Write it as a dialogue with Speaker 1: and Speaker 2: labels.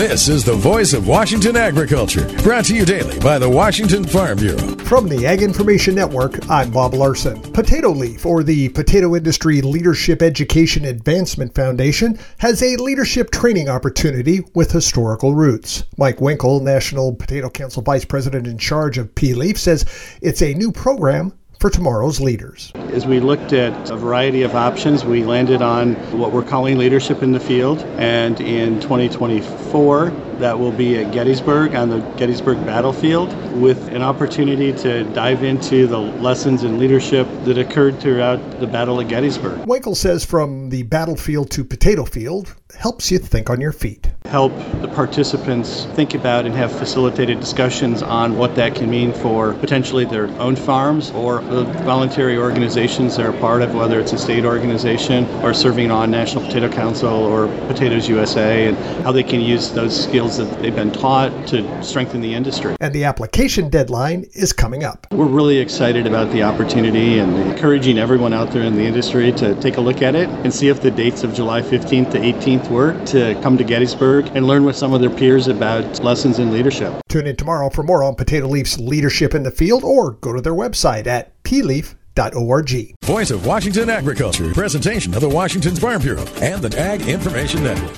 Speaker 1: This is the voice of Washington agriculture, brought to you daily by the Washington Farm Bureau.
Speaker 2: From the Ag Information Network, I'm Bob Larson. Potato Leaf, or the Potato Industry Leadership Education Advancement Foundation, has a leadership training opportunity with historical roots. Mike Wenkel, National Potato Council Vice President in charge of P Leaf, says it's a new program for tomorrow's leaders.
Speaker 3: As we looked at a variety of options, we landed on what we're calling leadership in the field. And in 2024, that will be at Gettysburg on the Gettysburg battlefield with an opportunity to dive into the lessons in leadership that occurred throughout the Battle of Gettysburg.
Speaker 2: Wenkel says from the battlefield to potato field helps you think on your feet.
Speaker 3: Help the participants think about and have facilitated discussions on what that can mean for potentially their own farms or the voluntary organizations they're a part of, whether it's a state organization or serving on National Potato Council or Potatoes USA, and how they can use those skills that they've been taught to strengthen the industry.
Speaker 2: And the application deadline is coming up.
Speaker 3: We're really excited about the opportunity and encouraging everyone out there in the industry to take a look at it and see if the dates of July 15th to 18th work to come to Gettysburg and learn with some of their peers about lessons in leadership.
Speaker 2: Tune in tomorrow for more on Potato Leaf's leadership in the field or go to their website at pleaf.org.
Speaker 1: Voice of Washington Agriculture, presentation of the Washington Farm Bureau and the Ag Information Network.